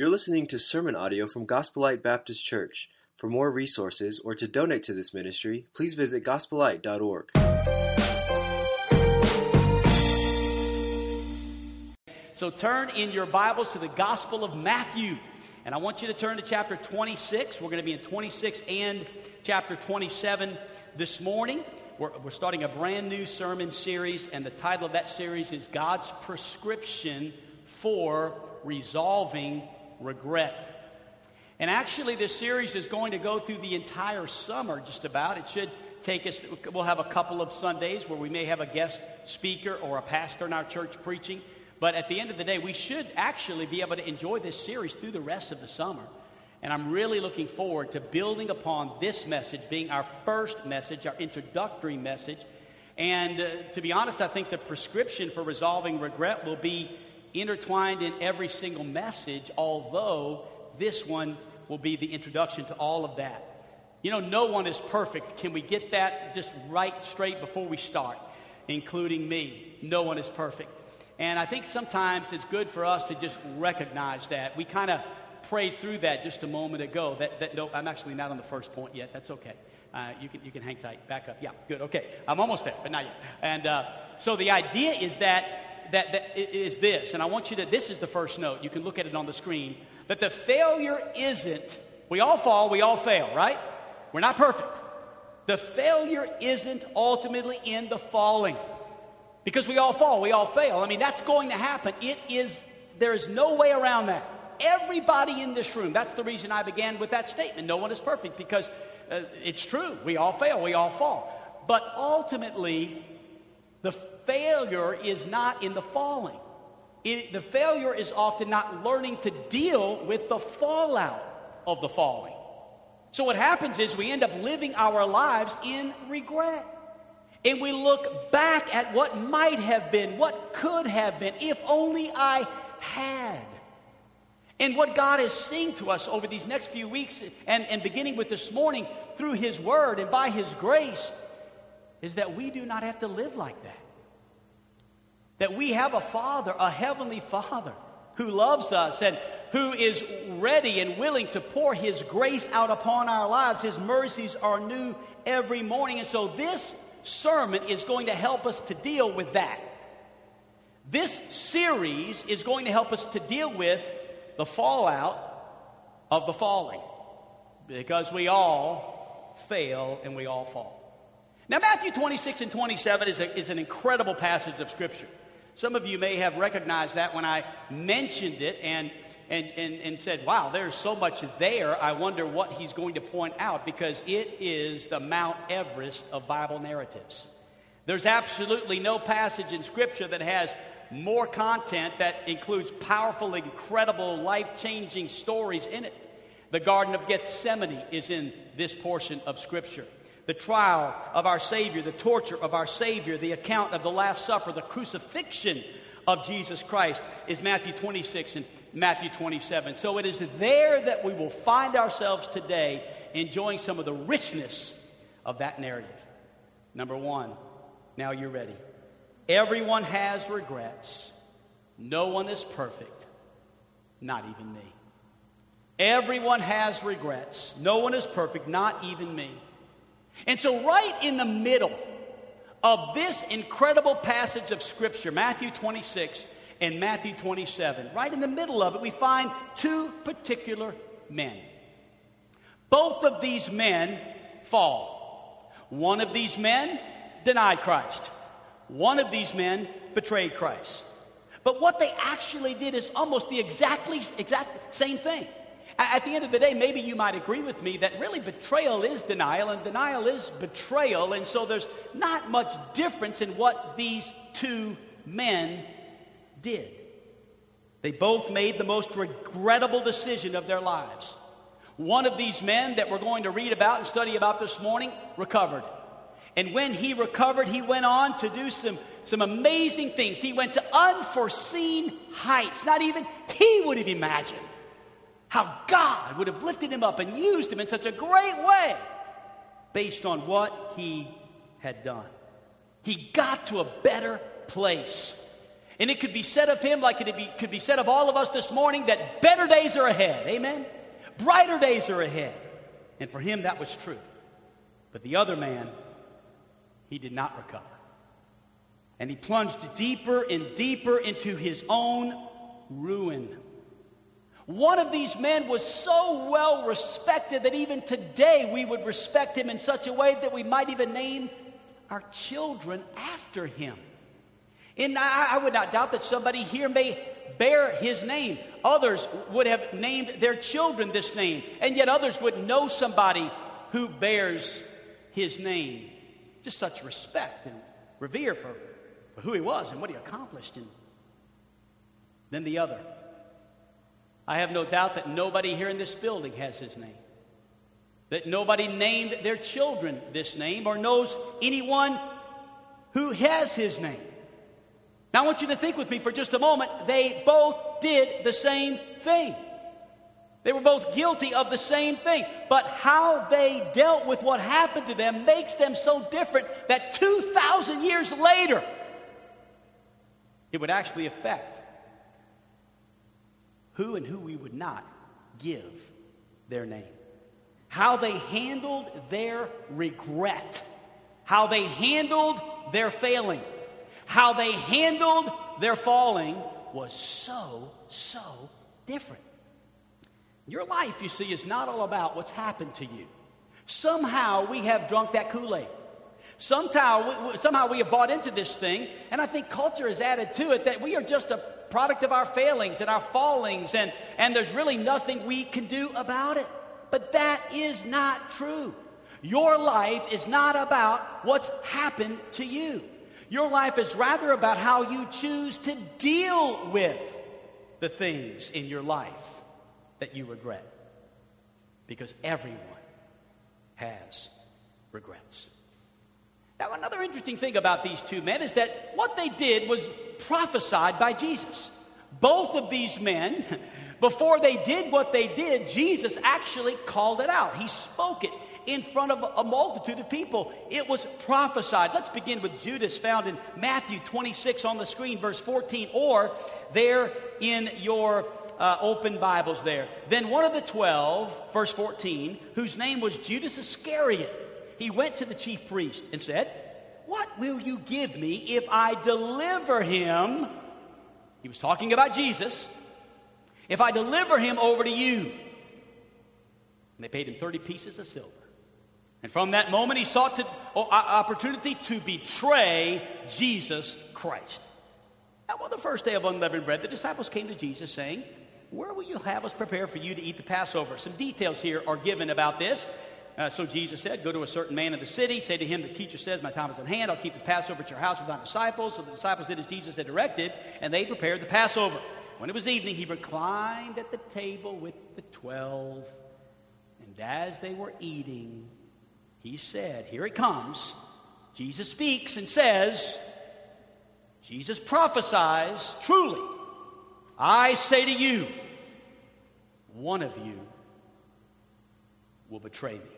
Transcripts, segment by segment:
You're listening to sermon audio from Gospel Light Baptist Church. For more resources or to donate to this ministry, please visit gospelite.org. So turn in your Bibles to the Gospel of Matthew. And I want you to turn to chapter 26. We're going to be in 26 and chapter 27 this morning. We're, we're starting a brand new sermon series, and the title of that series is God's Prescription for Resolving regret. And actually, this series is going to go through the entire summer, just about. It should take us, we'll have a couple of Sundays where we may have a guest speaker or a pastor in our church preaching. But at the end of the day, we should actually be able to enjoy this series through the rest of the summer. And I'm really looking forward to building upon this message being our first message, our introductory message. And uh, to be honest, I think the prescription for resolving regret will be intertwined in every single message, although this one will be the introduction to all of that. You know, no one is perfect. Can we get that just right straight before we start, including me? No one is perfect. And I think sometimes it's good for us to just recognize that. We kind of prayed through that just a moment ago. That, that no, I'm actually not on the first point yet. That's okay. Uh, you, can, you can hang tight. Back up. Yeah, good. Okay. I'm almost there, but not yet. And uh, so the idea is that that, that is this, and I want you to, this is the first note. You can look at it on the screen. That the failure isn't, we all fall, we all fail, right? We're not perfect. The failure isn't ultimately in the falling. Because we all fall, we all fail. I mean, that's going to happen. It is, there is no way around that. Everybody in this room, that's the reason I began with that statement. No one is perfect because uh, it's true. We all fail, we all fall. But ultimately, the failure is not in the falling. It, the failure is often not learning to deal with the fallout of the falling. So, what happens is we end up living our lives in regret. And we look back at what might have been, what could have been, if only I had. And what God is saying to us over these next few weeks, and, and beginning with this morning through His Word and by His grace, is that we do not have to live like that. That we have a Father, a Heavenly Father, who loves us and who is ready and willing to pour His grace out upon our lives. His mercies are new every morning. And so this sermon is going to help us to deal with that. This series is going to help us to deal with the fallout of the falling because we all fail and we all fall. Now, Matthew 26 and 27 is, a, is an incredible passage of Scripture. Some of you may have recognized that when I mentioned it and, and, and, and said, wow, there's so much there. I wonder what he's going to point out because it is the Mount Everest of Bible narratives. There's absolutely no passage in Scripture that has more content that includes powerful, incredible, life changing stories in it. The Garden of Gethsemane is in this portion of Scripture the trial of our Savior, the torture of our Savior, the account of the Last Supper, the crucifixion of Jesus Christ is Matthew 26 and Matthew 27. So it is there that we will find ourselves today enjoying some of the richness of that narrative. Number one, now you're ready. Everyone has regrets. No one is perfect, not even me. Everyone has regrets. No one is perfect, not even me. And so, right in the middle of this incredible passage of Scripture, Matthew 26 and Matthew 27, right in the middle of it, we find two particular men. Both of these men fall. One of these men denied Christ, one of these men betrayed Christ. But what they actually did is almost the exactly exact same thing. At the end of the day, maybe you might agree with me that really betrayal is denial and denial is betrayal. And so there's not much difference in what these two men did. They both made the most regrettable decision of their lives. One of these men that we're going to read about and study about this morning recovered. And when he recovered, he went on to do some, some amazing things. He went to unforeseen heights, not even he would have imagined how God would have lifted him up and used him in such a great way based on what he had done. He got to a better place. And it could be said of him, like it could be said of all of us this morning, that better days are ahead. Amen? Brighter days are ahead. And for him, that was true. But the other man, he did not recover. And he plunged deeper and deeper into his own ruin. One of these men was so well respected that even today we would respect him in such a way that we might even name our children after him. And I, I would not doubt that somebody here may bear his name. Others would have named their children this name, and yet others would know somebody who bears his name. Just such respect and revere for, for who he was and what he accomplished. And then the other. I have no doubt that nobody here in this building has his name. That nobody named their children this name or knows anyone who has his name. Now, I want you to think with me for just a moment. They both did the same thing. They were both guilty of the same thing. But how they dealt with what happened to them makes them so different that 2,000 years later, it would actually affect who and who we would not give their name. How they handled their regret, how they handled their failing, how they handled their falling was so, so different. Your life, you see, is not all about what's happened to you. Somehow we have drunk that Kool Aid. Somehow, somehow we have bought into this thing, and I think culture has added to it that we are just a product of our failings and our fallings, and, and there's really nothing we can do about it. But that is not true. Your life is not about what's happened to you. Your life is rather about how you choose to deal with the things in your life that you regret. Because everyone has regrets. Now, another interesting thing about these two men is that what they did was prophesied by Jesus. Both of these men, before they did what they did, Jesus actually called it out. He spoke it in front of a multitude of people. It was prophesied. Let's begin with Judas, found in Matthew 26 on the screen, verse 14, or there in your uh, open Bibles there. Then one of the twelve, verse 14, whose name was Judas Iscariot, he went to the chief priest and said, What will you give me if I deliver him? He was talking about Jesus. If I deliver him over to you. And they paid him 30 pieces of silver. And from that moment, he sought to, oh, opportunity to betray Jesus Christ. Now, on the first day of unleavened bread, the disciples came to Jesus saying, Where will you have us prepare for you to eat the Passover? Some details here are given about this. Uh, so Jesus said, Go to a certain man in the city, say to him, The teacher says, My time is at hand. I'll keep the Passover at your house with my disciples. So the disciples did as Jesus had directed, and they prepared the Passover. When it was evening, he reclined at the table with the twelve. And as they were eating, he said, Here it comes. Jesus speaks and says, Jesus prophesies, truly, I say to you, one of you will betray me.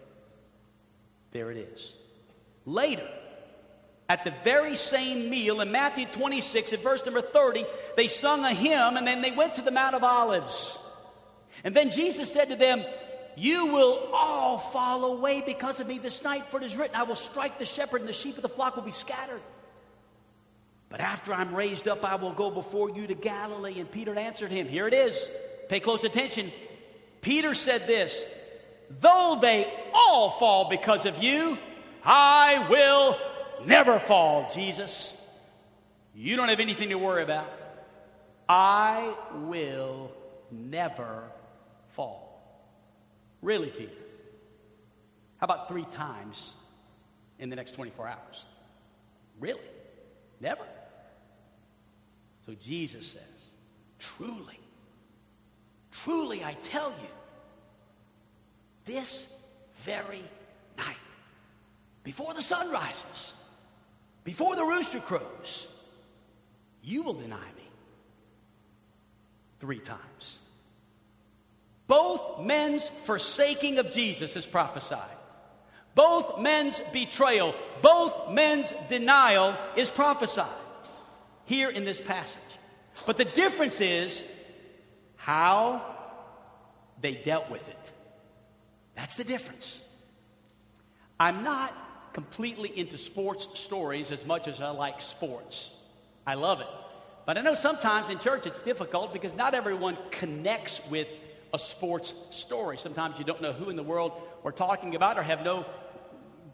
There it is. Later, at the very same meal in Matthew 26, at verse number 30, they sung a hymn and then they went to the Mount of Olives. And then Jesus said to them, you will all fall away because of me this night, for it is written, I will strike the shepherd, and the sheep of the flock will be scattered. But after I'm raised up, I will go before you to Galilee. And Peter answered him, Here it is. Pay close attention. Peter said this Though they all fall because of you, I will never fall, Jesus. You don't have anything to worry about. I will never fall. Really, Peter? How about three times in the next 24 hours? Really? Never? So Jesus says, Truly, truly, I tell you, this very night, before the sun rises, before the rooster crows, you will deny me three times. Both men's forsaking of Jesus is prophesied. Both men's betrayal, both men's denial is prophesied here in this passage. But the difference is how they dealt with it. That's the difference. I'm not completely into sports stories as much as I like sports. I love it. But I know sometimes in church it's difficult because not everyone connects with a sports story. Sometimes you don't know who in the world we're talking about or have no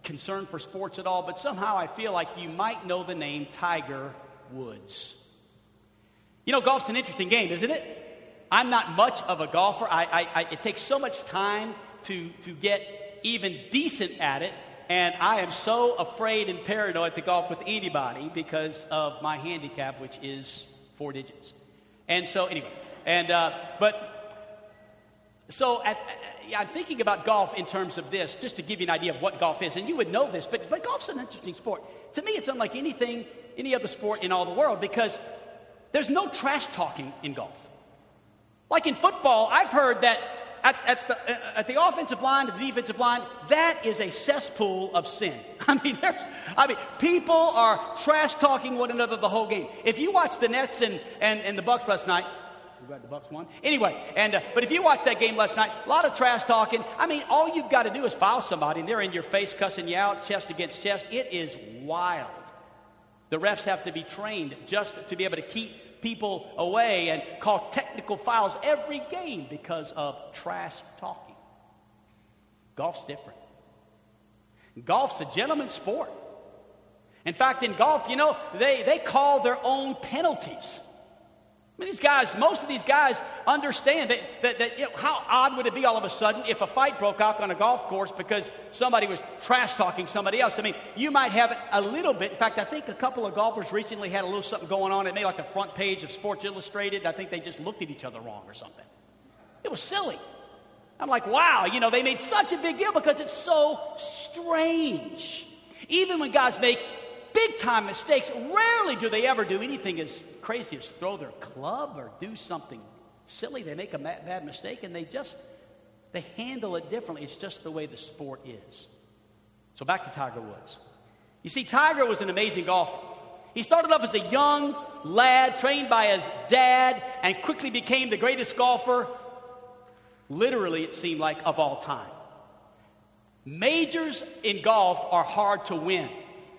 concern for sports at all, but somehow I feel like you might know the name Tiger Woods. You know, golf's an interesting game, isn't it? I'm not much of a golfer. I, I, I, it takes so much time to, to get even decent at it, and I am so afraid and paranoid to golf with anybody because of my handicap, which is four digits. And so, anyway, and uh, but so at, I'm thinking about golf in terms of this, just to give you an idea of what golf is, and you would know this, but but golf's an interesting sport. To me, it's unlike anything, any other sport in all the world because there's no trash talking in golf. Like in football, I've heard that at, at, the, at the offensive line, the defensive line, that is a cesspool of sin. I mean, I mean, people are trash talking one another the whole game. If you watch the Nets and, and, and the Bucks last night, glad the Bucks won. Anyway, and uh, but if you watched that game last night, a lot of trash talking. I mean, all you've got to do is foul somebody, and they're in your face, cussing you out, chest against chest. It is wild. The refs have to be trained just to be able to keep people away and call technical fouls every game because of trash talking. Golf's different. Golf's a gentleman's sport. In fact, in golf, you know, they, they call their own penalties. I mean, these guys, most of these guys understand that, that, that you know, how odd would it be all of a sudden if a fight broke out on a golf course because somebody was trash talking somebody else? I mean, you might have it a little bit. In fact, I think a couple of golfers recently had a little something going on. It made like the front page of Sports Illustrated. I think they just looked at each other wrong or something. It was silly. I'm like, wow, you know, they made such a big deal because it's so strange. Even when guys make big time mistakes, rarely do they ever do anything as crazy as throw their club or do something silly. They make a bad mistake and they just they handle it differently. It's just the way the sport is. So back to Tiger Woods. You see, Tiger was an amazing golfer. He started off as a young lad trained by his dad and quickly became the greatest golfer, literally, it seemed like, of all time. Majors in golf are hard to win.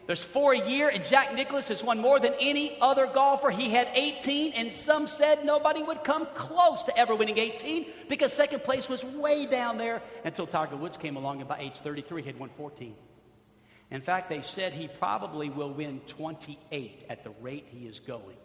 There's four a year, and Jack Nicklaus has won more than any other golfer. He had 18, and some said nobody would come close to ever winning 18 because second place was way down there until Tiger Woods came along, and by age 33, he had won 14. In fact, they said he probably will win 28 at the rate he is going.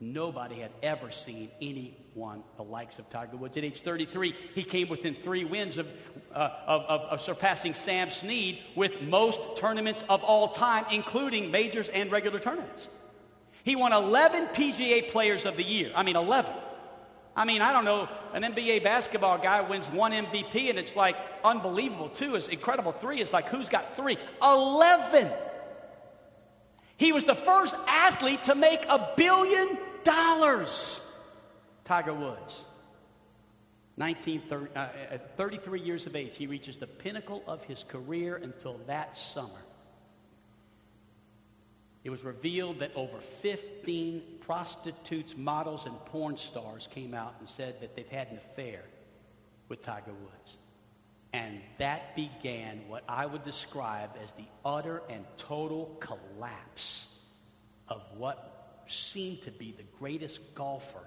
Nobody had ever seen anyone the likes of Tiger Woods. At age 33, he came within three wins of, uh, of, of, of, surpassing Sam Snead with most tournaments of all time, including majors and regular tournaments. He won 11 PGA Players of the Year. I mean, 11. I mean, I don't know, an NBA basketball guy wins one MVP and it's like unbelievable. Two is incredible. Three is like, who's got three? 11. He was the first athlete to make a billion dollars. Tiger Woods. 19, 30, uh, at 33 years of age, he reaches the pinnacle of his career until that summer. It was revealed that over 15 prostitutes, models, and porn stars came out and said that they've had an affair with Tiger Woods. And that began what I would describe as the utter and total collapse of what seemed to be the greatest golfer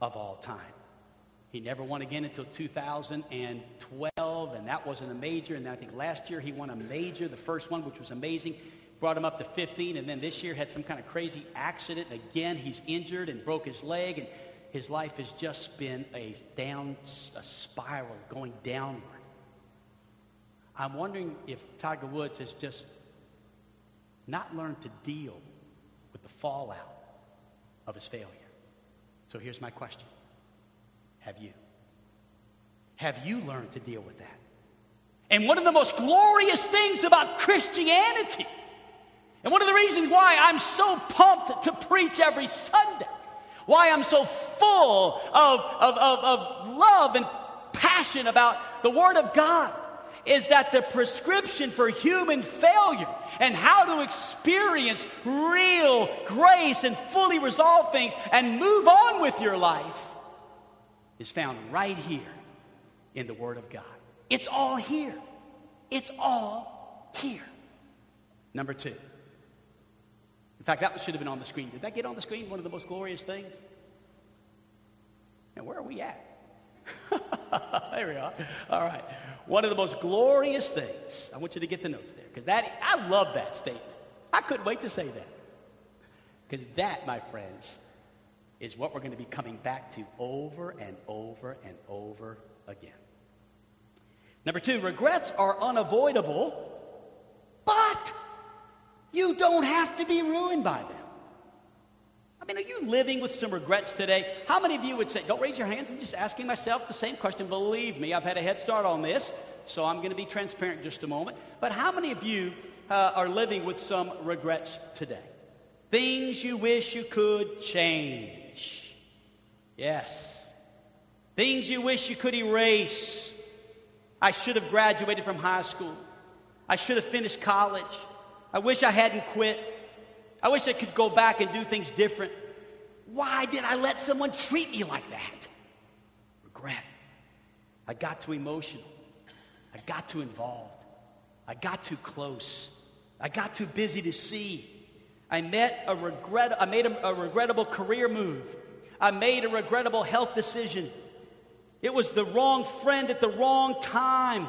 of all time. He never won again until 2012, and that wasn't a major. And I think last year he won a major, the first one, which was amazing. Brought him up to 15, and then this year had some kind of crazy accident. And again, he's injured and broke his leg, and his life has just been a down a spiral going downward. I'm wondering if Tiger Woods has just not learned to deal fallout of his failure. So here's my question Have you? Have you learned to deal with that? And one of the most glorious things about Christianity, and one of the reasons why I'm so pumped to preach every Sunday, why I'm so full of, of, of, of love and passion about the Word of God, is that the prescription for human failure and how to experience real grace and fully resolve things and move on with your life is found right here in the Word of God. It's all here. It's all here. Number two. In fact, that should have been on the screen. Did that get on the screen? One of the most glorious things? And where are we at? there we are. All right. One of the most glorious things. I want you to get the notes there because that I love that statement. I couldn't wait to say that. Because that, my friends, is what we're going to be coming back to over and over and over again. Number two, regrets are unavoidable, but you don't have to be ruined by them. I mean, are you living with some regrets today? How many of you would say, don't raise your hands, I'm just asking myself the same question. Believe me, I've had a head start on this, so I'm going to be transparent just a moment. But how many of you uh, are living with some regrets today? Things you wish you could change. Yes. Things you wish you could erase. I should have graduated from high school. I should have finished college. I wish I hadn't quit. I wish I could go back and do things different. Why did I let someone treat me like that? Regret. I got too emotional. I got too involved. I got too close. I got too busy to see. I met a regret, I made a, a regrettable career move. I made a regrettable health decision. It was the wrong friend at the wrong time.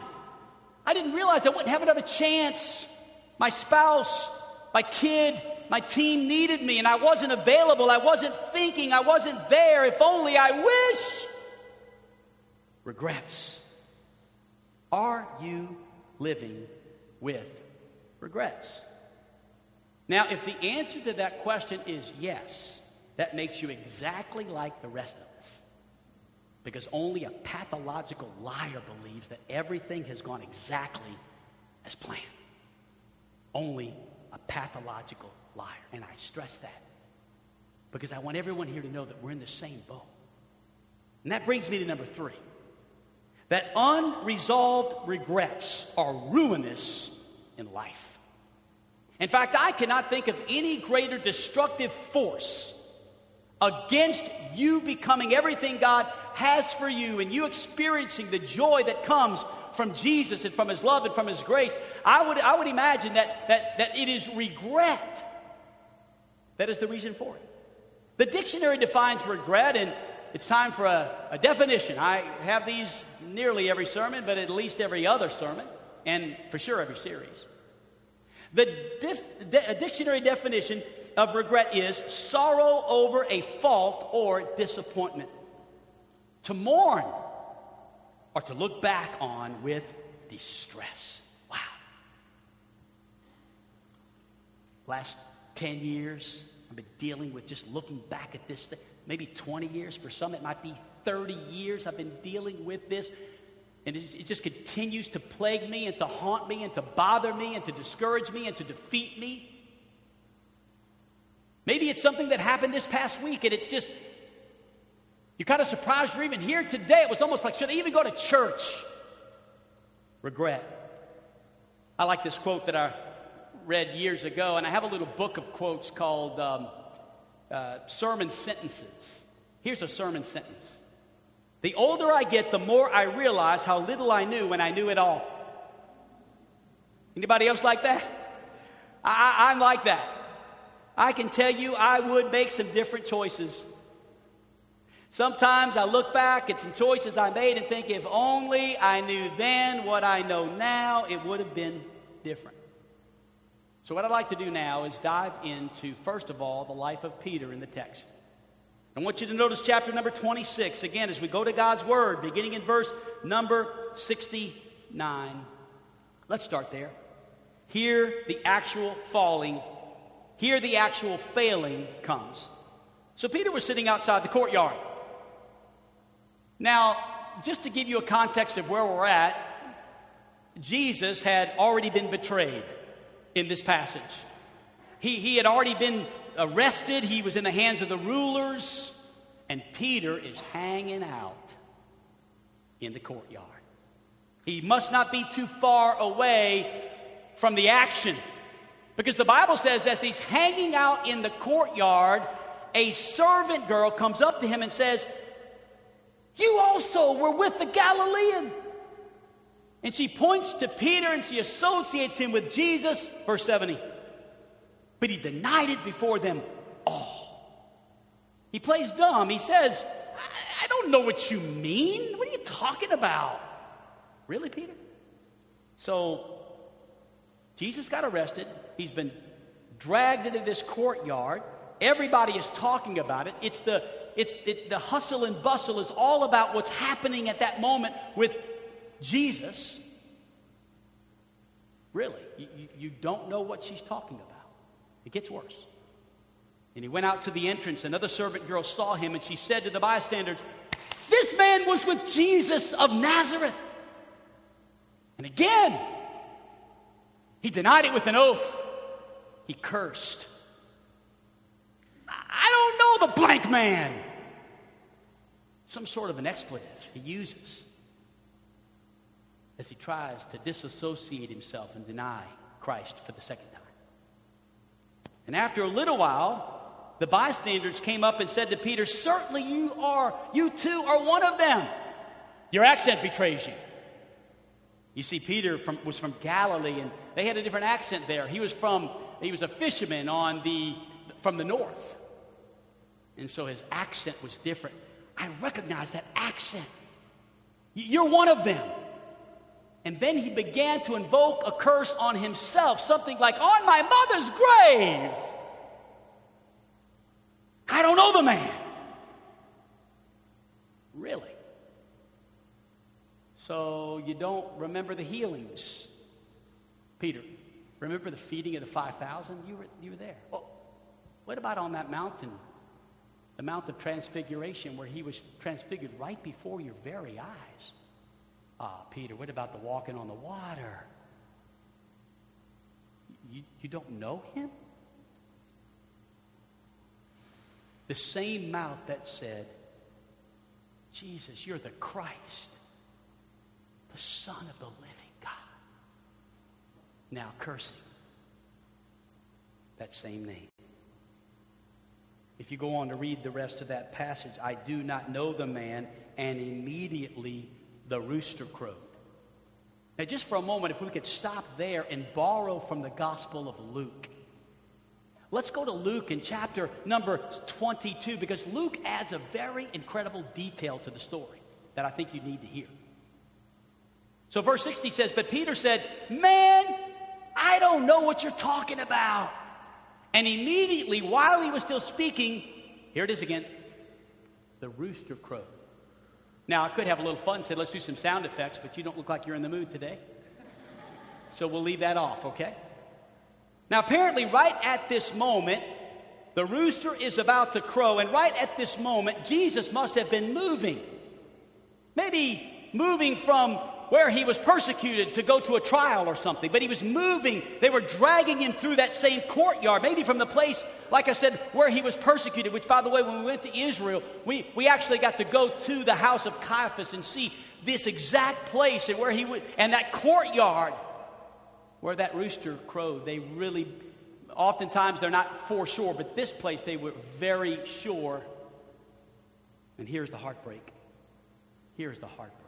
I didn't realize I wouldn't have another chance. My spouse, my kid, my team needed me and I wasn't available. I wasn't thinking. I wasn't there. If only I wish. Regrets. Are you living with regrets? Now, if the answer to that question is yes, that makes you exactly like the rest of us. Because only a pathological liar believes that everything has gone exactly as planned. Only a pathological And I stress that because I want everyone here to know that we're in the same boat. And that brings me to number three that unresolved regrets are ruinous in life. In fact, I cannot think of any greater destructive force against you becoming everything God has for you and you experiencing the joy that comes from Jesus and from His love and from His grace, I would, I would imagine that, that, that it is regret that is the reason for it. The dictionary defines regret, and it's time for a, a definition. I have these nearly every sermon, but at least every other sermon, and for sure every series. The dif- de- dictionary definition of regret is sorrow over a fault or disappointment. To mourn or to look back on with distress. Wow. Last 10 years, I've been dealing with just looking back at this thing. Maybe 20 years. For some, it might be 30 years I've been dealing with this. And it, just continues to plague me and to haunt me and to bother me and to discourage me and to defeat me. Maybe it's something that happened this past week and it's just, you're kind of surprised you're even here today. It was almost like, should I even go to church? Regret. I like this quote that I read years ago, and I have a little book of quotes called um, uh, Sermon Sentences. Here's a sermon sentence The older I get, the more I realize how little I knew when I knew it all. Anybody else like that? I, I'm like that. I can tell you I would make some different choices. Sometimes I look back at some choices I made and think if only I knew then what I know now, it would have been different. So, what I'd like to do now is dive into, first of all, the life of Peter in the text. I want you to notice chapter number 26 again as we go to God's Word, beginning in verse number 69. Let's start there. Here, the actual falling, here, the actual failing comes. So, Peter was sitting outside the courtyard. Now, just to give you a context of where we're at, Jesus had already been betrayed in this passage. He, he had already been arrested, he was in the hands of the rulers, and Peter is hanging out in the courtyard. He must not be too far away from the action. Because the Bible says, as he's hanging out in the courtyard, a servant girl comes up to him and says, You also were with the Galilean. And she points to Peter and she associates him with Jesus. Verse 70. But he denied it before them all. He plays dumb. He says, I, I don't know what you mean. What are you talking about? Really, Peter? So Jesus got arrested. He's been dragged into this courtyard. Everybody is talking about it. It's the, it's, it, the hustle and bustle is all about what's happening at that moment with Jesus. Really, you, you don't know what she's talking about. It gets worse. And he went out to the entrance. Another servant girl saw him, and she said to the bystanders, This man was with Jesus of Nazareth. And again, he denied it with an oath. He cursed. I don't know the blank man. Some sort of an expletive he uses as he tries to disassociate himself and deny Christ for the second time. And after a little while, the bystanders came up and said to Peter, Certainly you are, you too are one of them. Your accent betrays you. You see, Peter from, was from Galilee, and they had a different accent there. He was from, he was a fisherman on the, from the north. And so his accent was different. I recognize that accent. You're one of them. And then he began to invoke a curse on himself, something like, On my mother's grave. I don't know the man. Really? So you don't remember the healings, Peter? Remember the feeding of the 5,000? You were, you were there. Well, what about on that mountain, the Mount of Transfiguration, where he was transfigured right before your very eyes? Ah, Peter, what about the walking on the water? You, you don't know him? The same mouth that said, Jesus, you're the Christ, the Son of the living God. Now cursing that same name. If you go on to read the rest of that passage, I do not know the man, and immediately the rooster crowed. Now, just for a moment, if we could stop there and borrow from the Gospel of Luke. Let's go to Luke in chapter number 22 because Luke adds a very incredible detail to the story that I think you need to hear. So, verse 60 says, But Peter said, Man, I don't know what you're talking about. And immediately, while he was still speaking, here it is again the rooster crowed. Now, I could have a little fun, said, let's do some sound effects, but you don't look like you're in the mood today. So we'll leave that off, okay? Now, apparently, right at this moment, the rooster is about to crow, and right at this moment, Jesus must have been moving. Maybe moving from where he was persecuted to go to a trial or something, but he was moving. They were dragging him through that same courtyard, maybe from the place, like I said, where he was persecuted, which, by the way, when we went to Israel, we, we actually got to go to the house of Caiaphas and see this exact place and where he would, and that courtyard where that rooster crowed. They really, oftentimes, they're not for sure, but this place they were very sure. And here's the heartbreak. Here's the heartbreak.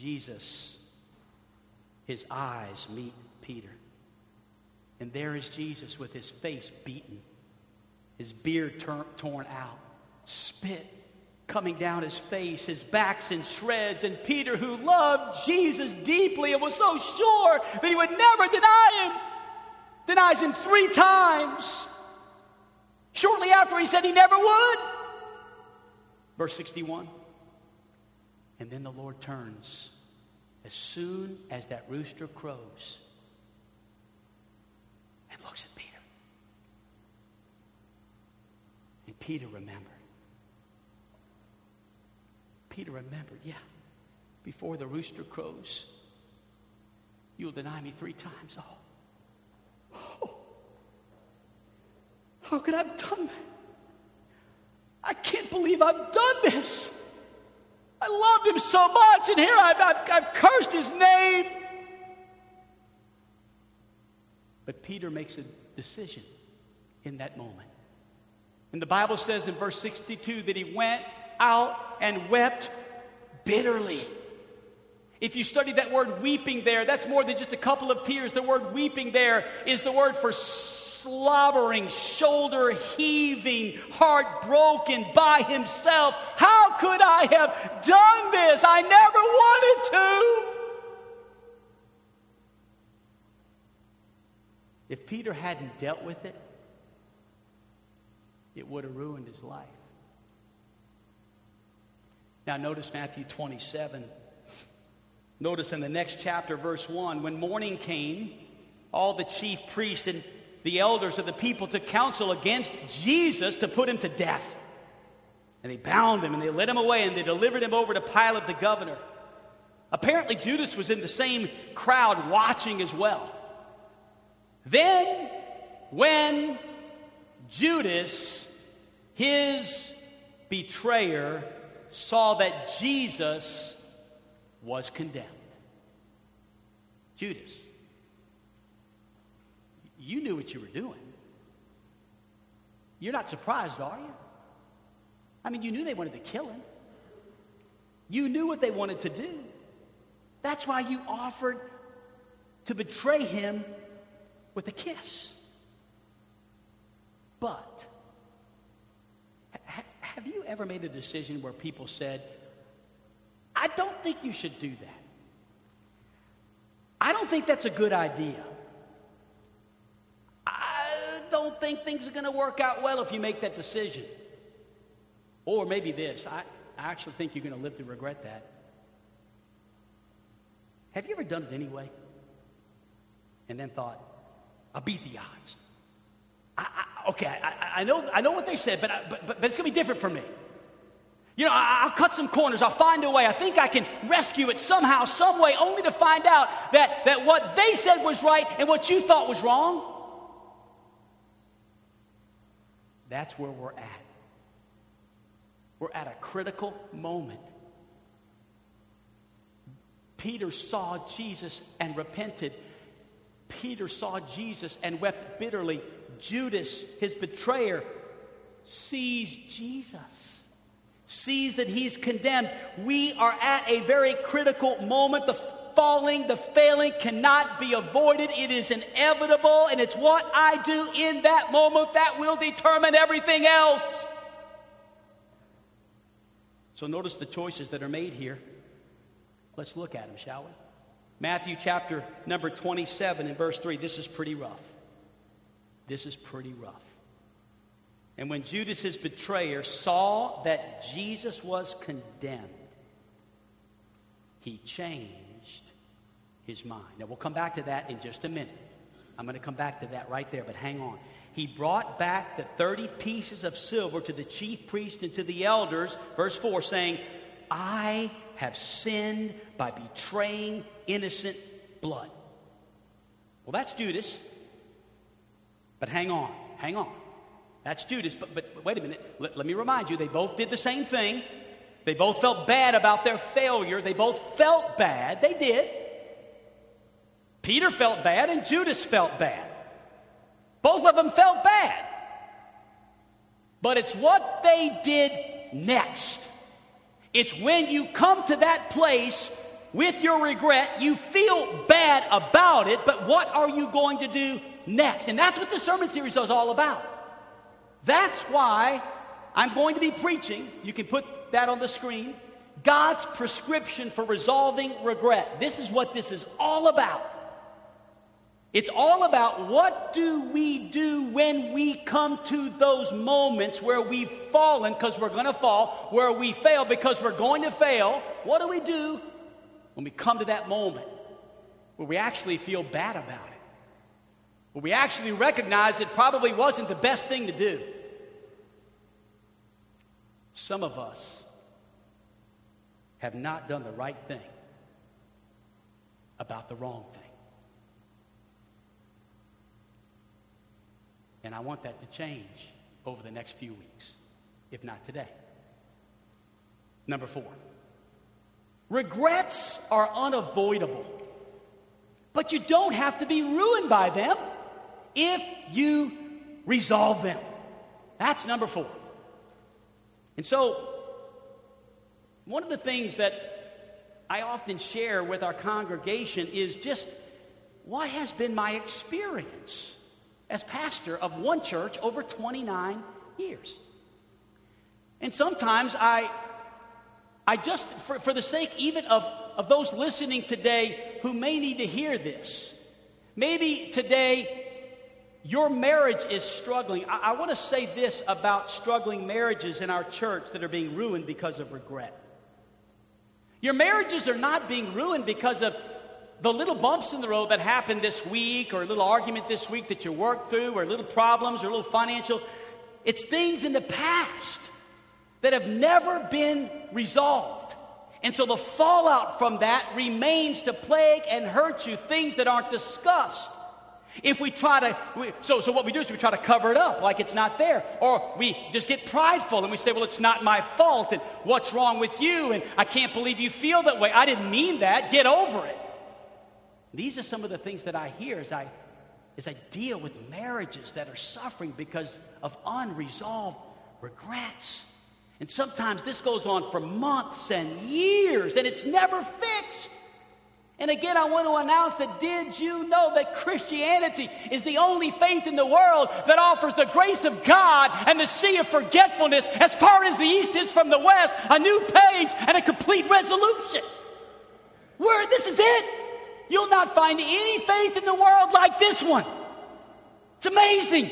Jesus, his eyes meet Peter. And there is Jesus with his face beaten, his beard torn out, spit coming down his face, his back's in shreds. And Peter, who loved Jesus deeply and was so sure that he would never deny him, denies him three times. Shortly after, he said he never would. Verse 61. And then the Lord turns as soon as that rooster crows and looks at Peter. And Peter remembered. Peter remembered, yeah, before the rooster crows, you'll deny me three times. Oh, oh. how could I have done that? I can't believe I've done this. I loved him so much, and here I've, I've, I've cursed his name. But Peter makes a decision in that moment. And the Bible says in verse 62 that he went out and wept bitterly. If you study that word weeping there, that's more than just a couple of tears. The word weeping there is the word for slobbering, shoulder heaving, heartbroken by himself. How could I have done this? I never wanted to. If Peter hadn't dealt with it, it would have ruined his life. Now, notice Matthew 27. Notice in the next chapter, verse 1 when morning came, all the chief priests and the elders of the people took counsel against Jesus to put him to death. And they bound him and they led him away and they delivered him over to Pilate the governor. Apparently, Judas was in the same crowd watching as well. Then, when Judas, his betrayer, saw that Jesus was condemned, Judas, you knew what you were doing. You're not surprised, are you? I mean, you knew they wanted to kill him. You knew what they wanted to do. That's why you offered to betray him with a kiss. But ha- have you ever made a decision where people said, I don't think you should do that? I don't think that's a good idea. I don't think things are going to work out well if you make that decision. Or maybe this I, I actually think you're going to live to regret that. Have you ever done it anyway? And then thought, I'll beat the odds. I, I, okay, I, I, know, I know what they said, but, but, but, but it's going to be different for me. You know, I, will cut some corners. I'll find a way. I think I can rescue it somehow, some way, only to find out that, that what they said was right and what you thought was wrong. That's where we're at. We're at a critical moment. Peter saw Jesus and repented Peter saw Jesus and wept bitterly. Judas, his betrayer, sees Jesus, sees that he's condemned. We are at a very critical moment. The falling, the failing cannot be avoided. It is inevitable, and it's what I do in that moment that will determine everything else. So notice the choices that are made here. Let's look at them, shall we? Matthew chapter number 27 and verse 3. This is pretty rough. This is pretty rough. And when Judas, his betrayer, saw that Jesus was condemned, he changed his mind. Now, we'll come back to that in just a minute. I'm going to come back to that right there, but hang on. He brought back the 30 pieces of silver to the chief priest and to the elders, verse 4, saying, I have sinned by betraying innocent blood. Well, that's Judas. But hang on, hang on. That's Judas. But, but wait a minute. Let, let me remind you, they both did the same thing. They both felt bad about their failure. They both felt bad. They did. Peter felt bad and Judas felt bad. Both of them felt bad. But it's what they did next it's when you come to that place with your regret, you feel bad about it, but what are you going to do next? And that's what the sermon series is all about. That's why I'm going to be preaching. You can put that on the screen. God's prescription for resolving regret. This is what this is all about. It's all about what do we do when we come to those moments where we've fallen because we're going to fall, where we fail because we're going to fail. What do we do when we come to that moment where we actually feel bad about it? Where we actually recognize it probably wasn't the best thing to do? Some of us have not done the right thing about the wrong thing. And I want that to change over the next few weeks, if not today. Number four, Regrets are unavoidable, but you don't have to be ruined by them if you resolve them. That's number four. And so, one of the things that I often share with our congregation is just what has been my experience as pastor of one church over 29 years. And sometimes I, I just, for, for the sake even of, of those listening today who may need to hear this, maybe today your marriage is struggling. I, I want to say this about struggling marriages in our church that are being ruined because of regret. Your marriages are not being ruined because of the little bumps in the road that happened this week, or a little argument this week that you worked through, or little problems, or little financial. It's things in the past that have never been resolved. And so the fallout from that remains to plague and hurt you, things that aren't discussed. If we try to, we, so, so what we do is we try to cover it up like it's not there. Or we just get prideful and we say, well, it's not my fault and what's wrong with you and I can't believe you feel that way. I didn't mean that. Get over it. These are some of the things that I hear as I, as I deal with marriages that are suffering because of unresolved regrets. And sometimes this goes on for months and years and it's never fixed. And again, I want to announce that did you know that Christianity is the only faith in the world that offers the grace of God and the sea of forgetfulness as far as the east is from the west, a new page and a complete resolution? Where this is it. You'll not find any faith in the world like this one. It's amazing.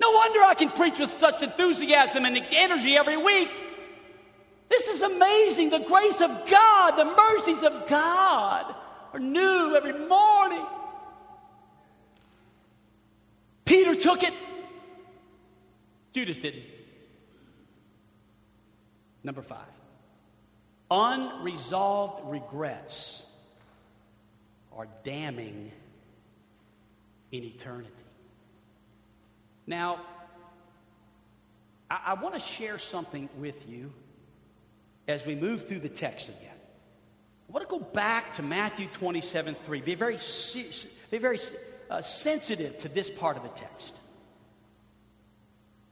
No wonder I can preach with such enthusiasm and energy every week. This is amazing. The grace of God, the mercies of God are new every morning. Peter took it, Judas didn't. Number five unresolved regrets are damning in eternity. Now, I, I want to share something with you as we move through the text again. I want to go back to Matthew 27 3. Be very, be very uh, sensitive to this part of the text.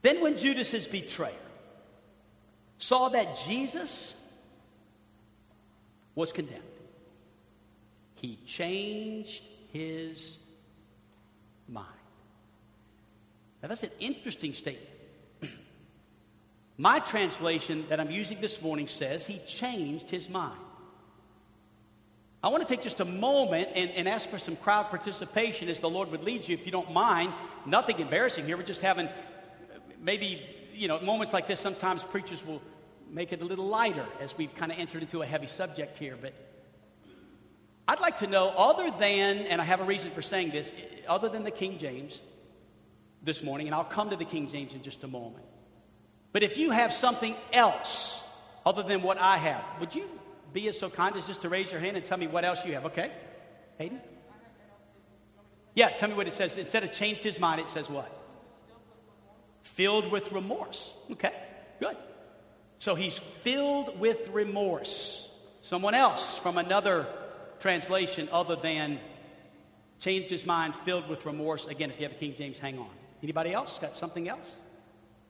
Then, when Judas, his betrayer, saw that Jesus was condemned, he changed his mind. Now, that's an interesting statement. My translation that I'm using this morning says he changed his mind. I want to take just a moment and, and, ask for some crowd participation as the Lord would lead you, if you don't mind. Nothing embarrassing here. We're just having maybe, you know, moments like this. Sometimes preachers will make it a little lighter as we've kind of entered into a heavy subject here. But I'd like to know, other than, and I have a reason for saying this, other than the King James this morning, and I'll come to the King James in just a moment. But if you have something else other than what I have, would you be as so kind as just to raise your hand and tell me what else you have? Okay? Hayden? Yeah, tell me what it says. Instead of changed his mind, it says what? Filled with remorse. Okay, good. So he's filled with remorse. Someone else from another translation other than changed his mind, filled with remorse. Again, if you have a King James, hang on. Anybody else got something else?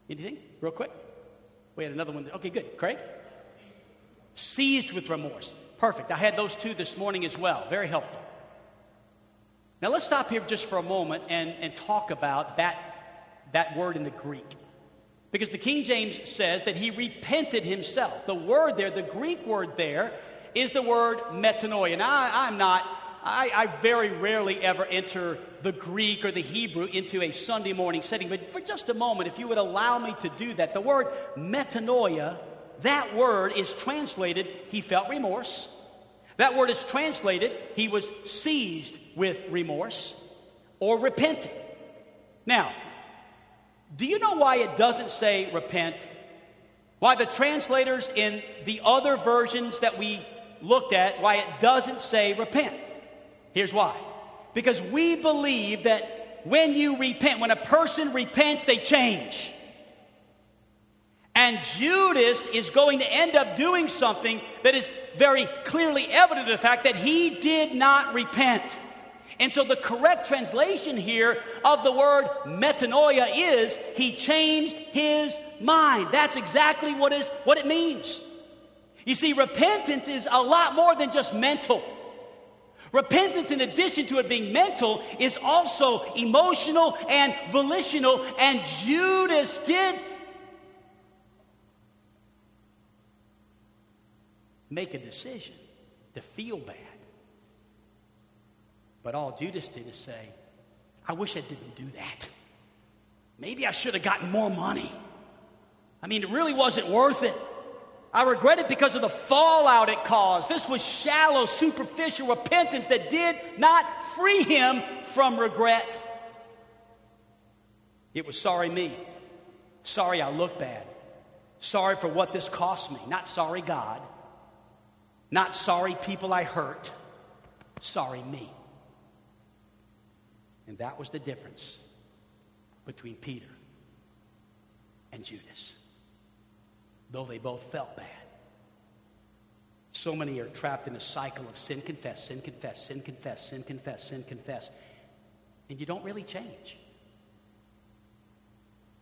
Anything? Real quick? We had another one. Okay, good. Craig? Seized with remorse. Perfect. I had those two this morning as well. Very helpful. Now let's stop here just for a moment and, and talk about that, that word in the Greek. Because the King James says that he repented himself. The word there, the Greek word there, is the word metanoia. Now, I, I'm not I, I, very rarely ever enter the Greek or the Hebrew into a Sunday morning setting, but for just a moment, if you would allow me to do that, the word metanoia, that word is translated, he felt remorse. That word is translated, he was seized with remorse or repented. Now, do you know why it doesn't say repent? Why the translators in the other versions that we looked at, why it doesn't say repent? Here's why. Because we believe that when you repent, when a person repents, they change. And Judas is going to end up doing something that is very clearly evident of the fact that he did not repent. And so the correct translation here of the word metanoia is he changed his mind. That's exactly what is what it means. You see, repentance is a lot more than just mental. Repentance, in addition to it being mental, is also emotional and volitional. And Judas did make a decision to feel bad. But all Judas did is say, I wish I didn't do that. Maybe I should have gotten more money. I mean, it really wasn't worth it. I regret it because of the fallout it caused. This was shallow, superficial repentance that did not free him from regret. It was sorry me. Sorry I look bad. Sorry for what this cost me. Not sorry God. Not sorry people I hurt. Sorry me. And that was the difference between Peter and Judas though they both felt bad. So many are trapped in a cycle of sin, confess, sin, confess, sin, confess, sin, confess, sin, confess. And you don't really change.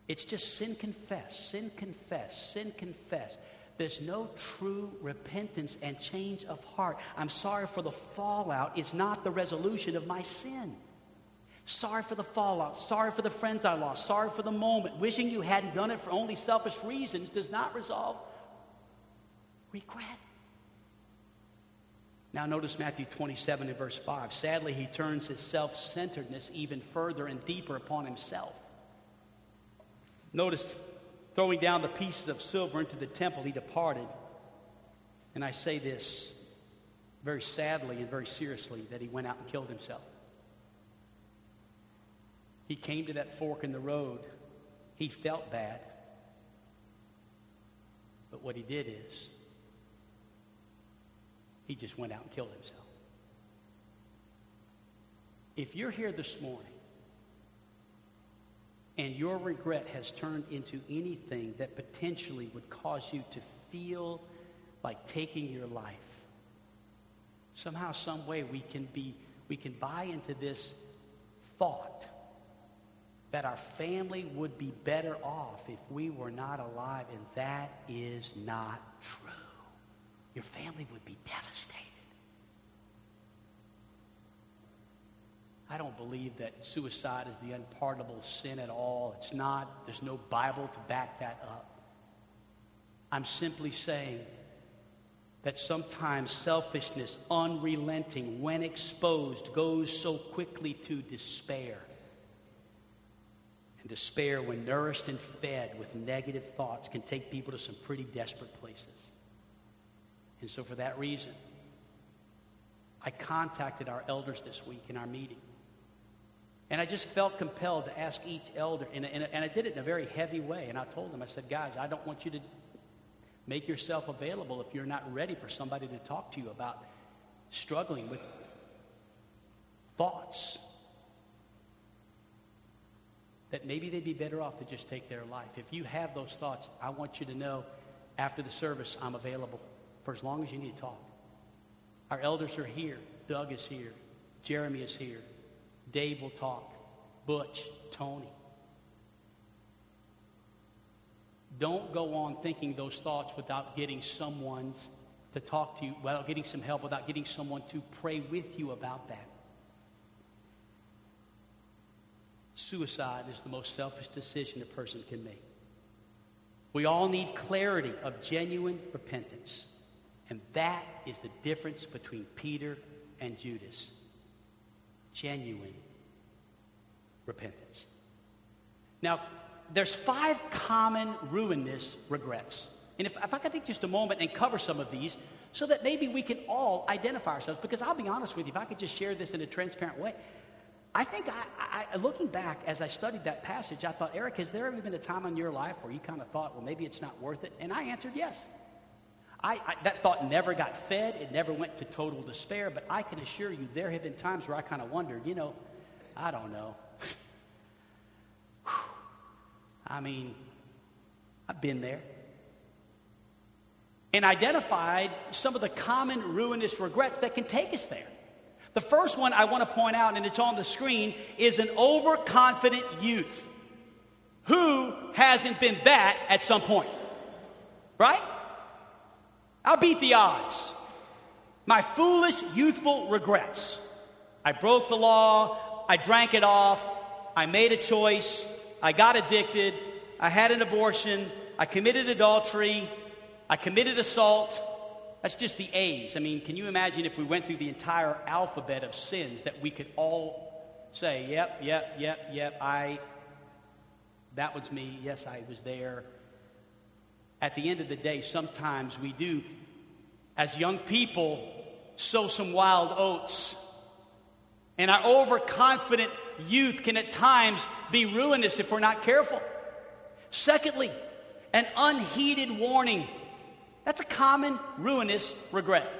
It's just sin, confess, sin, confess, sin, confess. There's no true repentance and change of heart. I'm sorry for the fallout. It's not the resolution of my sin. Sorry for the fallout. Sorry for the friends I lost. Sorry for the moment. Wishing you hadn't done it for only selfish reasons does not resolve regret. Now, notice Matthew 27 and verse 5. Sadly, he turns his self centeredness even further and deeper upon himself. Notice, throwing down the pieces of silver into the temple, he departed. And I say this very sadly and very seriously that he went out and killed himself. He came to that fork in the road. He felt bad. But what he did is, he just went out and killed himself. If you're here this morning and your regret has turned into anything that potentially would cause you to feel like taking your life, somehow, some way we can be, we can buy into this thought that our family would be better off if we were not alive, and that is not true. Your family would be devastated. I don't believe that suicide is the unpardonable sin at all. It's not. There's no Bible to back that up. I'm simply saying that sometimes selfishness, unrelenting, when exposed, goes so quickly to despair. And despair, when nourished and fed with negative thoughts, can take people to some pretty desperate places. And so, for that reason, I contacted our elders this week in our meeting. And I just felt compelled to ask each elder, and, and, and I did it in a very heavy way. And I told them, I said, guys, I don't want you to make yourself available if you're not ready for somebody to talk to you about struggling with thoughts that maybe they'd be better off to just take their life. If you have those thoughts, I want you to know after the service, I'm available for as long as you need to talk. Our elders are here. Doug is here. Jeremy is here. Dave will talk. Butch, Tony. Don't go on thinking those thoughts without getting someone to talk to you, without getting some help, without getting someone to pray with you about that. Suicide is the most selfish decision a person can make. We all need clarity of genuine repentance. And that is the difference between Peter and Judas. Genuine repentance. Now, there's five common ruinous regrets. And if, if I could take just a moment and cover some of these so that maybe we can all identify ourselves, because I'll be honest with you, if I could just share this in a transparent way, I think, I, I, looking back as I studied that passage, I thought, Eric, has there ever been a time in your life where you kind of thought, well, maybe it's not worth it? And I answered yes. I, I, that thought never got fed. It never went to total despair. But I can assure you, there have been times where I kind of wondered, you know, I don't know. I mean, I've been there. and identified some of the common ruinous regrets that can take us there. The first one I want to point out, and it's on the screen, is an overconfident youth. Who hasn't been that at some point? Right? I'll beat the odds. My foolish, youthful regrets. I broke the law. I drank it off. I made a choice. I got addicted. I had an abortion. I committed adultery. I committed assault. That's just the A's. I mean, can you imagine if we went through the entire alphabet of sins that we could all say, yep, yep, yep, yep, I, that was me. Yes, I was there. At the end of the day, sometimes we do, as young people, sow some wild oats. And our overconfident youth can at times be ruinous if we're not careful. Secondly, an unheeded warning. That's a common ruinous regret.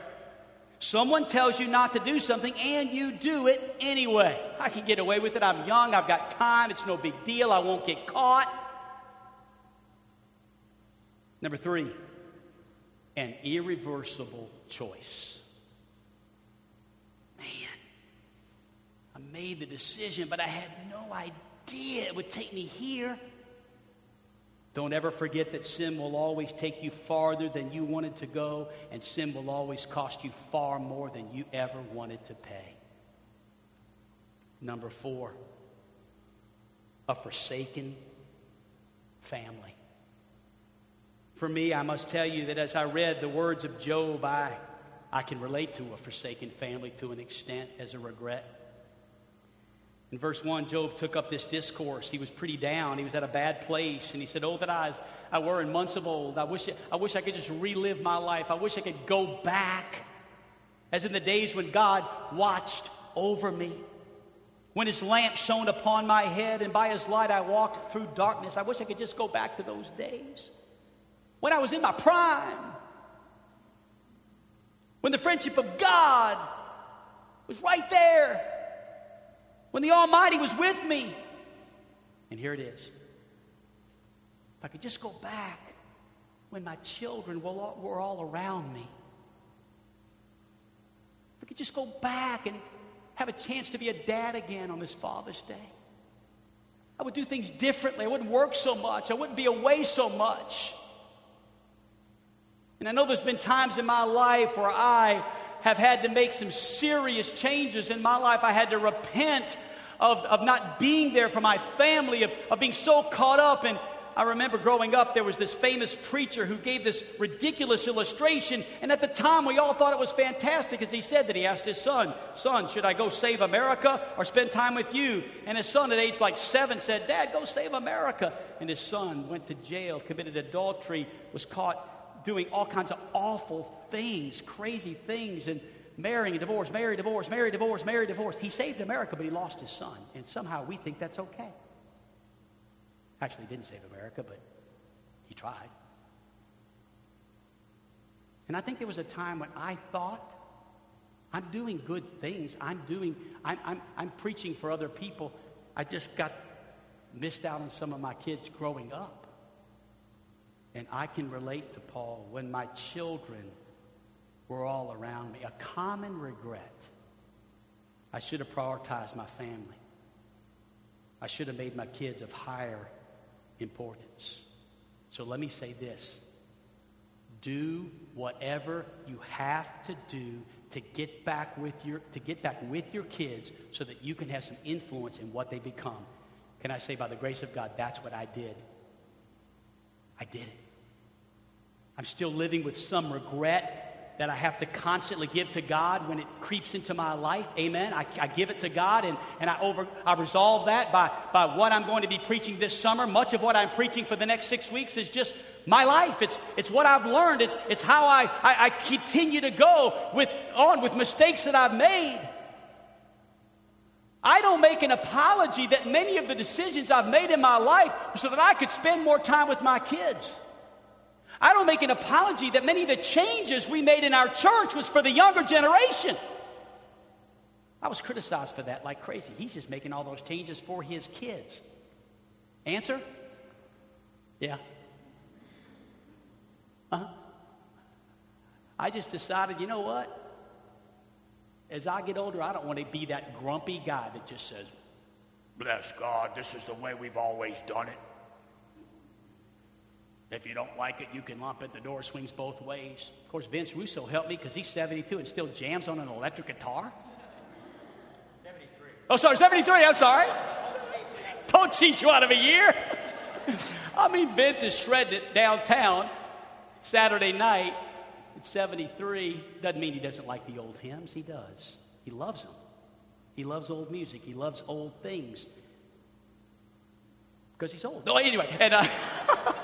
Someone tells you not to do something and you do it anyway. I can get away with it. I'm young. I've got time. It's no big deal. I won't get caught. Number three, an irreversible choice. Man, I made the decision, but I had no idea it would take me here. Don't ever forget that sin will always take you farther than you wanted to go, and sin will always cost you far more than you ever wanted to pay. Number four, a forsaken family. For me, I must tell you that as I read the words of Job, I, I can relate to a forsaken family to an extent as a regret. In verse 1, Job took up this discourse. He was pretty down. He was at a bad place. And he said, Oh, that I, I were in months of old. I wish, I wish I could just relive my life. I wish I could go back, as in the days when God watched over me. When his lamp shone upon my head, and by his light I walked through darkness. I wish I could just go back to those days. When I was in my prime. When the friendship of God was right there when the Almighty was with me. And here it is. If I could just go back when my children were all, were all around me. If I could just go back and have a chance to be a dad again on this Father's Day. I would do things differently. I wouldn't work so much. I wouldn't be away so much. And I know there's been times in my life where I have had to make some serious changes in my life. I had to repent of, of not being there for my family, of, of being so caught up. And I remember growing up, there was this famous preacher who gave this ridiculous illustration. And at the time, we all thought it was fantastic as he said that he asked his son, Son, should I go save America or spend time with you? And his son, at age like seven, said, Dad, go save America. And his son went to jail, committed adultery, was caught doing all kinds of awful things, crazy things, and marrying, divorce, marry, divorce, marry, divorce, marry, divorce. He saved America, but he lost his son. And somehow we think that's okay. Actually, he didn't save America, but he tried. And I think there was a time when I thought, I'm doing good things. I'm doing, I'm, I'm, I'm preaching for other people. I just got missed out on some of my kids growing up. And I can relate to Paul when my children were all around me. A common regret. I should have prioritized my family. I should have made my kids of higher importance. So let me say this do whatever you have to do to get back with your to get back with your kids so that you can have some influence in what they become can i say by the grace of god that's what i did i did it I'm still living with some regret that I have to constantly give to God when it creeps into my life. Amen. I, I, give it to God and, and I, over, I resolve that by, by what I'm going to be preaching this summer. Much of what I'm preaching for the next six weeks is just my life. It's, it's what I've learned. It's, it's how I, I, I continue to go with, on with mistakes that I've made. I don't make an apology that many of the decisions I've made in my life so that I could spend more time with my kids. I don't make an apology that many of the changes we made in our church was for the younger generation. I was criticized for that like crazy. He's just making all those changes for his kids. Answer? Yeah. Uh-huh. I just decided, you know what? As I get older, I don't want to be that grumpy guy that just says, Bless God, this is the way we've always done it. If you don't like it, you can lump it. The door swings both ways. Of course, Vince Russo helped me because he's 72 and still jams on an electric guitar. 73. Oh, sorry, 73. I'm sorry. Don't cheat you out of a year. I mean, Vince is shredding it downtown Saturday night at 73. Doesn't mean he doesn't like the old hymns. He does. He loves them. He loves old music. He loves old things. Because he's old. No, anyway. And, uh,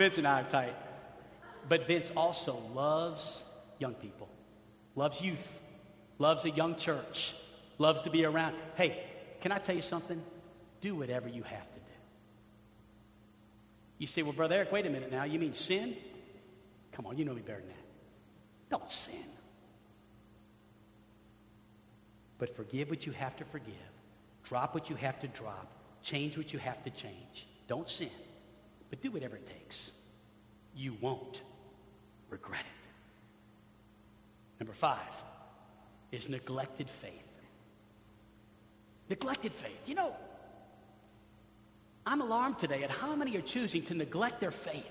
Vince and I are tight. But Vince also loves young people, loves youth, loves a young church, loves to be around. Hey, can I tell you something? Do whatever you have to do. You say, well, Brother Eric, wait a minute now. You mean sin? Come on, you know me better than that. Don't sin. But forgive what you have to forgive, drop what you have to drop, change what you have to change. Don't sin. But do whatever it takes. You won't regret it. Number five is neglected faith. Neglected faith. You know, I'm alarmed today at how many are choosing to neglect their faith.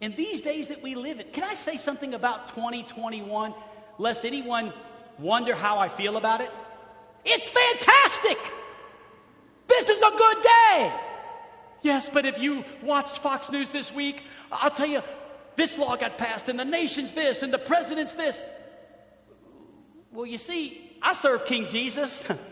In these days that we live in, can I say something about 2021, lest anyone wonder how I feel about it? It's fantastic! This is a good day! Yes, but if you watched Fox News this week, I'll tell you, this law got passed, and the nation's this, and the president's this. Well, you see, I serve King Jesus.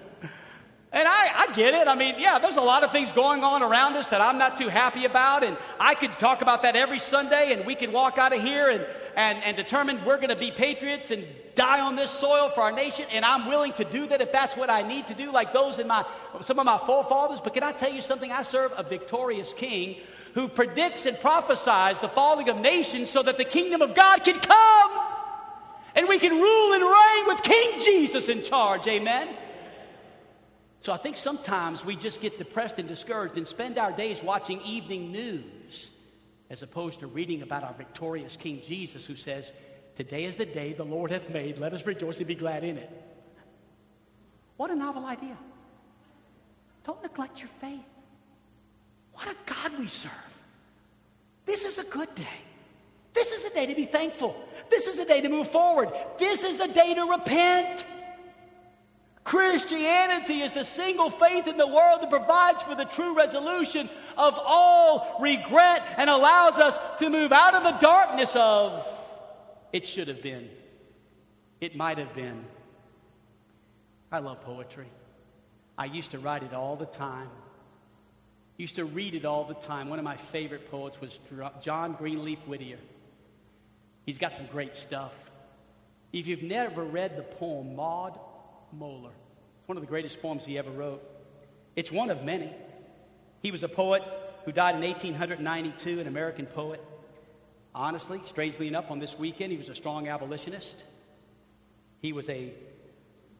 And I, I, get it. I mean, yeah, there's a lot of things going on around us that I'm not too happy about. And I could talk about that every Sunday, and we could walk out of here and, and, and determine we're going to be patriots and die on this soil for our nation. And I'm willing to do that if that's what I need to do, like those in my, some of my forefathers. But can I tell you something? I serve a victorious king who predicts and prophesies the falling of nations so that the kingdom of God can come. And we can rule and reign with King Jesus in charge. Amen. So I think sometimes we just get depressed and discouraged and spend our days watching evening news as opposed to reading about our victorious King Jesus who says, Today is the day the Lord hath made. Let us rejoice and be glad in it. What a novel idea. Don't neglect your faith. What a God we serve. This is a good day. This is a day to be thankful. This is a day to move forward. This is a day to repent. Christianity is the single faith in the world that provides for the true resolution of all regret and allows us to move out of the darkness of it should have been, it might have been. I love poetry. I used to write it all the time. Used to read it all the time. One of my favorite poets was John Greenleaf Whittier. He's got some great stuff. If you've never read the poem Maud Muller. It's one of the greatest poems he ever wrote. It's one of many. He was a poet who died in 1892, an American poet. Honestly, strangely enough, on this weekend, he was a strong abolitionist. He was a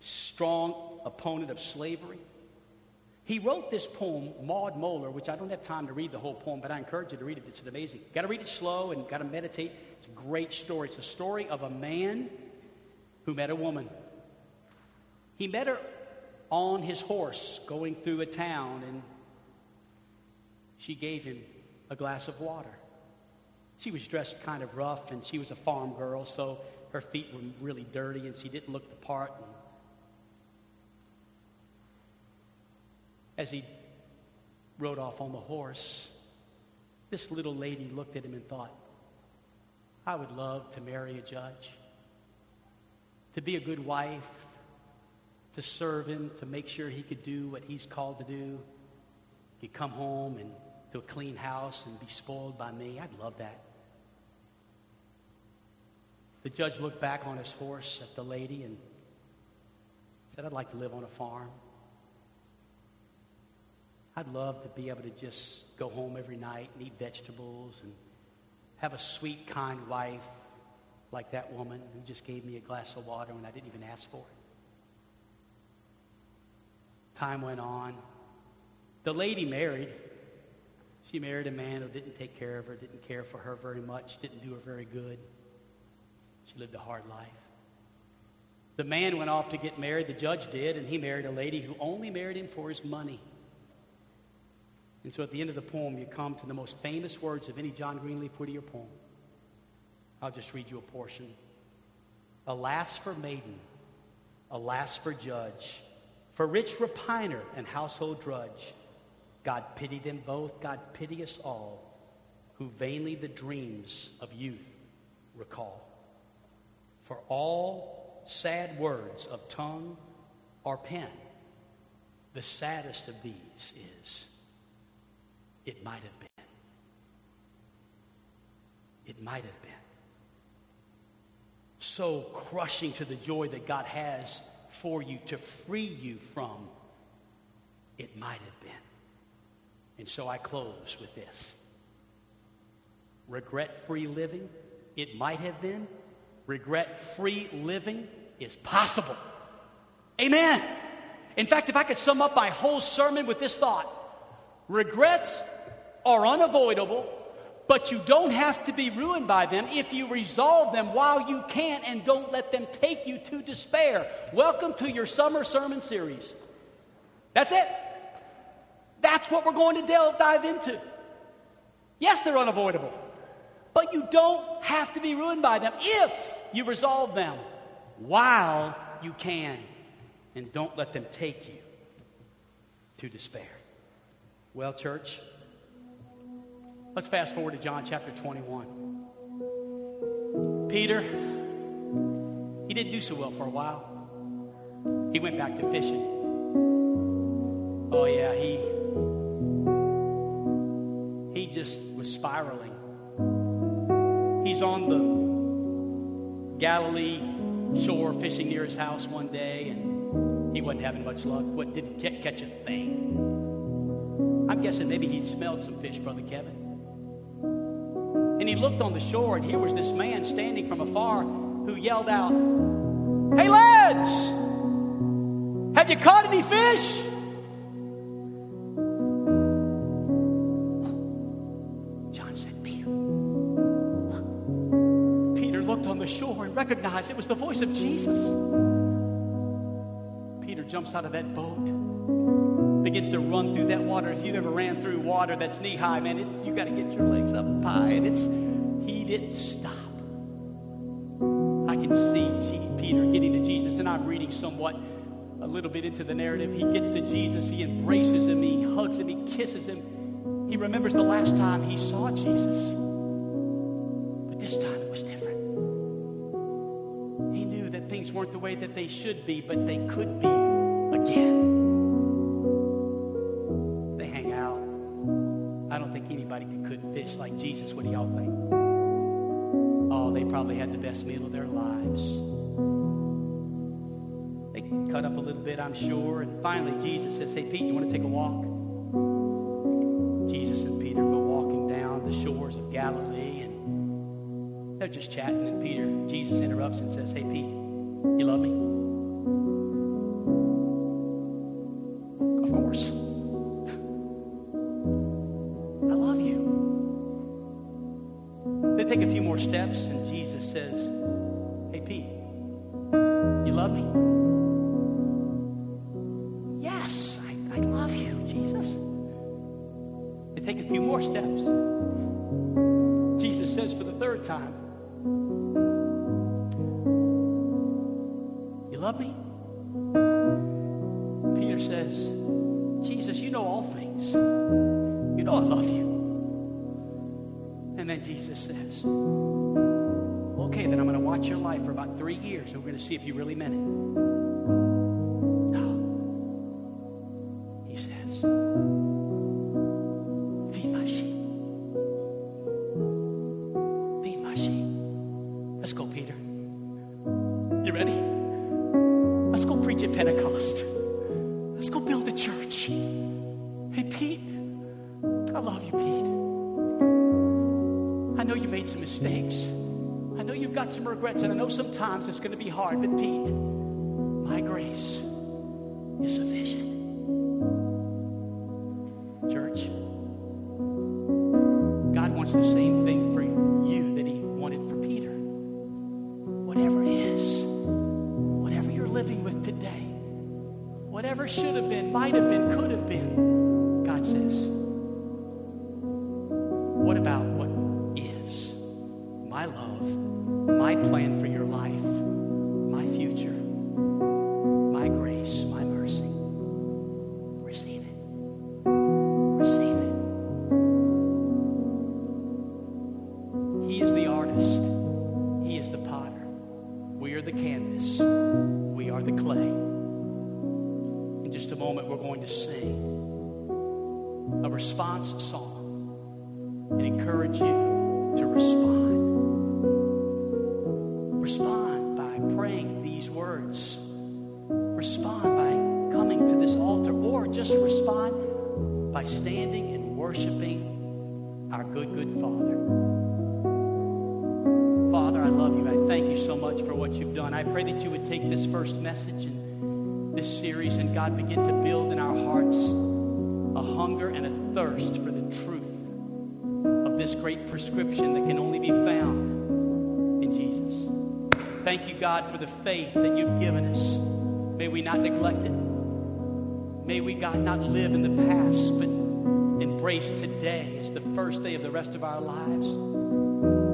strong opponent of slavery. He wrote this poem, Maud Muller, which I don't have time to read the whole poem, but I encourage you to read it. It's amazing. Got to read it slow and got to meditate. It's a great story. It's a story of a man who met a woman. He met her on his horse going through a town, and she gave him a glass of water. She was dressed kind of rough, and she was a farm girl, so her feet were really dirty, and she didn't look the part. And as he rode off on the horse, this little lady looked at him and thought, I would love to marry a judge, to be a good wife, to serve him, to make sure he could do what he's called to do. He'd come home and to a clean house and be spoiled by me. I'd love that. The judge looked back on his horse at the lady and said, I'd like to live on a farm. I'd love to be able to just go home every night and eat vegetables and have a sweet, kind wife like that woman who just gave me a glass of water when I didn't even ask for it. Time went on. The lady married. She married a man who didn't take care of her, didn't care for her very much, didn't do her very good. She lived a hard life. The man went off to get married, the judge did, and he married a lady who only married him for his money. And so at the end of the poem, you come to the most famous words of any John Greenleaf Whittier poem. I'll just read you a portion. Alas for maiden, alas for judge, for rich repiner and household drudge. God pity them both, God pity us all, who vainly the dreams of youth recall. For all sad words of tongue or pen, the saddest of these is it might have been. It might have been. So crushing to the joy that God has for you to free you from, it might have been. And so I close with this regret free living, it might have been. Regret free living is possible. Amen. In fact, if I could sum up my whole sermon with this thought regrets are unavoidable, but you don't have to be ruined by them if you resolve them while you can and don't let them take you to despair. Welcome to your summer sermon series. That's it. That's what we're going to delve dive into. Yes, they're unavoidable, but you don't have to be ruined by them if you resolve them while you can and don't let them take you to despair. Well, church, let's fast forward to John chapter 21. Peter, he didn't do so well for a while. He went back to fishing. Oh, yeah, he, he just was spiraling. He's on the Galilee shore fishing near his house one day, and he wasn't having much luck. What didn't catch a thing. I'm guessing maybe he smelled some fish, Brother Kevin. And he looked on the shore, and here was this man standing from afar who yelled out, Hey, lads! Have you caught any fish? John said, Peter. Peter looked on the shore and recognized it was the voice of Jesus. Peter jumps out of that boat begins to run through that water. If you've ever ran through water that's knee high, man, it's, you got to get your legs up high. And it's, he didn't stop. I can see Peter getting to Jesus, and I'm reading somewhat a little bit into the narrative. He gets to Jesus, he embraces him, he hugs him, he kisses him. He remembers the last time he saw Jesus. But this time it was different. He knew that things weren't the way that they should be, but they could be probably had the best meal of their lives. They cut up a little bit, I'm sure. And finally, Jesus says, Hey, Pete, you want to take a walk? Jesus and Peter go walking down the shores of Galilee, and they're just chatting. And Peter, Jesus interrupts and says, Hey, Pete, you love me? Jesus says, Okay, then I'm going to watch your life for about three years and we're going to see if you really meant it. Sometimes it's going to be hard, but Pete, faith that you've given us. May we not neglect it. May we, God, not live in the past, but embrace today as the first day of the rest of our lives.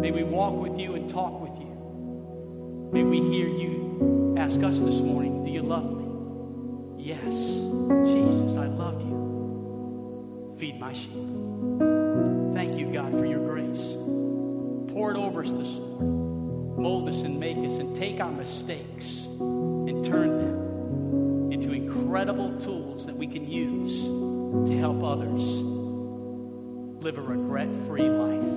May we walk with you and talk with you. May we hear you ask us this morning, Do you love me? Yes, Jesus, I love you. Feed my sheep. Thank you, God, for your grace. Pour it over us this morning. Mold us and make us and take our mistakes and turn them into incredible tools that we can use to help others live a regret free life.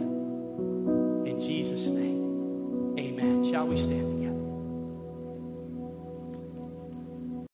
In Jesus' name, amen. Shall we stand?